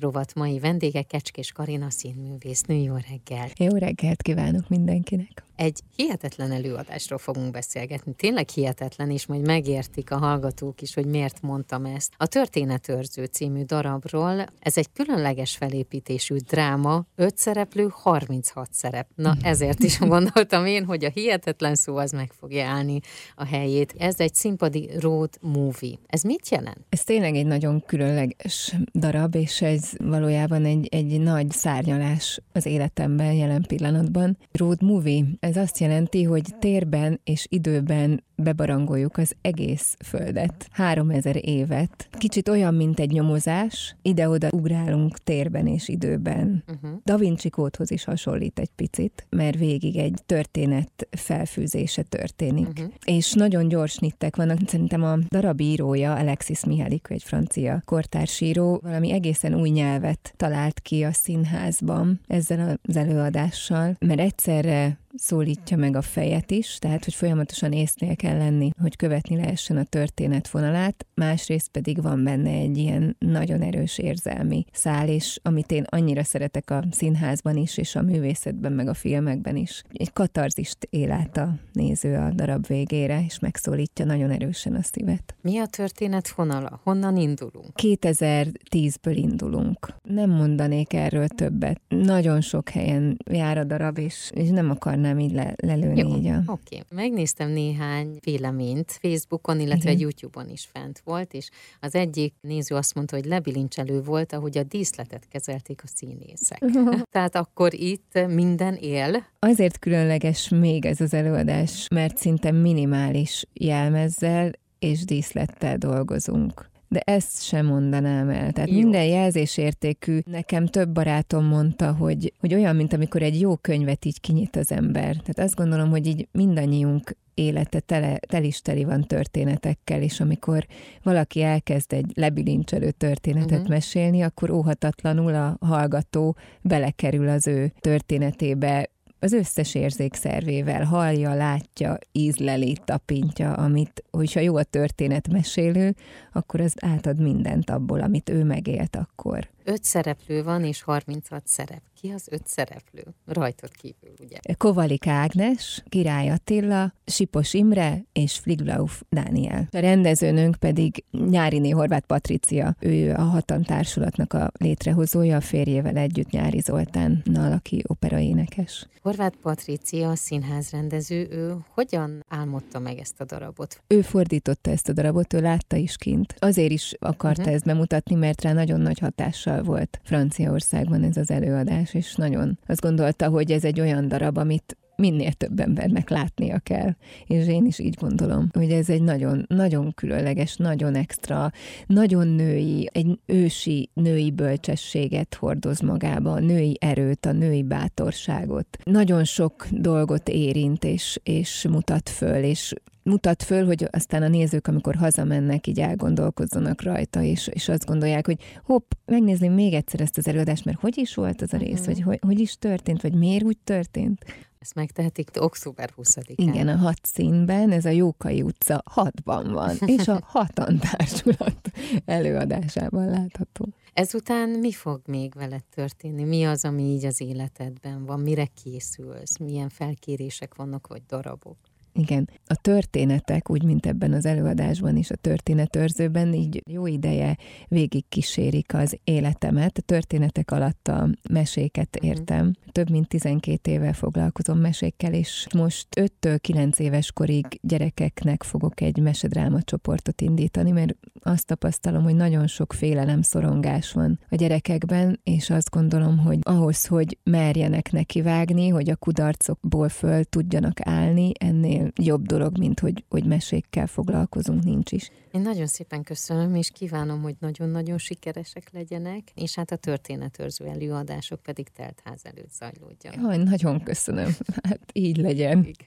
rovat mai vendége Kecskés Karina színművésznő. Jó reggel! Jó reggelt kívánok mindenkinek! Egy hihetetlen előadásról fogunk beszélgetni. Tényleg hihetetlen, és majd megértik a hallgatók is, hogy miért mondtam ezt. A Történetőrző című darabról, ez egy különleges felépítésű dráma, öt szereplő, 36 szerep. Na ezért is gondoltam én, hogy a hihetetlen szó az meg fogja állni a helyét. Ez egy színpadi road movie. Ez mit jelent? Ez tényleg egy nagyon különleges darab, és ez valójában egy, egy nagy szárnyalás az életemben jelen pillanatban. Road movie, ez azt jelenti, hogy térben és időben bebarangoljuk az egész földet, 3000 évet. Kicsit olyan, mint egy nyomozás, ide-oda ugrálunk térben és időben. Uh-huh. Da Vinci kódhoz is hasonlít egy picit, mert végig egy történet felfűzése történik. Uh-huh. És nagyon gyors nittek vannak. Szerintem a darab írója, Alexis Mihálik, egy francia kortársíró, valami egészen új nyelvet talált ki a színházban ezzel az előadással, mert egyszerre szólítja meg a fejet is, tehát hogy folyamatosan észnél kell lenni, hogy követni lehessen a történet vonalát, másrészt pedig van benne egy ilyen nagyon erős érzelmi szál, és amit én annyira szeretek a színházban is, és a művészetben, meg a filmekben is. Egy katarzist él át a néző a darab végére, és megszólítja nagyon erősen a szívet. Mi a történet vonala? Honnan indulunk? 2010-ből indulunk. Nem mondanék erről többet. Nagyon sok helyen jár a darab, és, és nem akarnám tudnám így le, lelőni. Jó, így a... oké. Okay. Megnéztem néhány véleményt Facebookon, illetve Igen. YouTube-on is fent volt, és az egyik néző azt mondta, hogy lebilincselő volt, ahogy a díszletet kezelték a színészek. Tehát akkor itt minden él. Azért különleges még ez az előadás, mert szinte minimális jelmezzel és díszlettel dolgozunk de ezt sem mondanám el. Tehát jó. minden jelzésértékű, nekem több barátom mondta, hogy, hogy olyan, mint amikor egy jó könyvet így kinyit az ember. Tehát azt gondolom, hogy így mindannyiunk élete tele, tel is teli van történetekkel, és amikor valaki elkezd egy lebilincselő történetet uh-huh. mesélni, akkor óhatatlanul a hallgató belekerül az ő történetébe, az összes érzékszervével hallja, látja, ízleli, tapintja, amit, hogyha jó a történetmesélő, akkor az átad mindent abból, amit ő megélt akkor. Öt szereplő van, és 36 szerep. Ki az öt szereplő? Rajtad kívül, ugye? Kovalik Ágnes, Király Attila, Sipos Imre és Fliglauf Dániel. A rendezőnünk pedig Nyáriné Horváth Patricia. Ő a Hatan Társulatnak a létrehozója, a férjével együtt Nyári Zoltánnal, aki operaénekes. Horváth Patricia, színházrendező, ő hogyan álmodta meg ezt a darabot? Ő fordította ezt a darabot, ő látta is kint. Azért is akarta uh-huh. ezt bemutatni, mert rá nagyon nagy hatással volt Franciaországban ez az előadás, és nagyon azt gondolta, hogy ez egy olyan darab, amit minél több embernek látnia kell. És én is így gondolom, hogy ez egy nagyon, nagyon különleges, nagyon extra, nagyon női, egy ősi női bölcsességet hordoz magába, a női erőt, a női bátorságot. Nagyon sok dolgot érint és, és mutat föl, és mutat föl, hogy aztán a nézők, amikor hazamennek, így elgondolkozzanak rajta, és, és azt gondolják, hogy hopp, megnézném még egyszer ezt az előadást, mert hogy is volt az a rész, uh-huh. vagy hogy, hogy is történt, vagy miért úgy történt. Ezt megtehetik október 20-án. Igen, a hat színben, ez a Jókai utca hatban van, és a hatan társulat előadásában látható. Ezután mi fog még veled történni? Mi az, ami így az életedben van? Mire készülsz? Milyen felkérések vannak, vagy darabok? Igen, a történetek, úgy, mint ebben az előadásban is, a történetőrzőben így jó ideje végig kísérik az életemet. A történetek alatt a meséket mhm. értem. Több mint 12 éve foglalkozom mesékkel, és most 5-től 9 éves korig gyerekeknek fogok egy mesedráma csoportot indítani, mert azt tapasztalom, hogy nagyon sok félelem, szorongás van a gyerekekben, és azt gondolom, hogy ahhoz, hogy merjenek nekivágni, hogy a kudarcokból föl tudjanak állni, ennél ennél jobb dolog, mint hogy, hogy mesékkel foglalkozunk, nincs is. Én nagyon szépen köszönöm, és kívánom, hogy nagyon-nagyon sikeresek legyenek, és hát a történetőrző előadások pedig teltház előtt zajlódjanak. Jaj, nagyon köszönöm. Hát így legyen.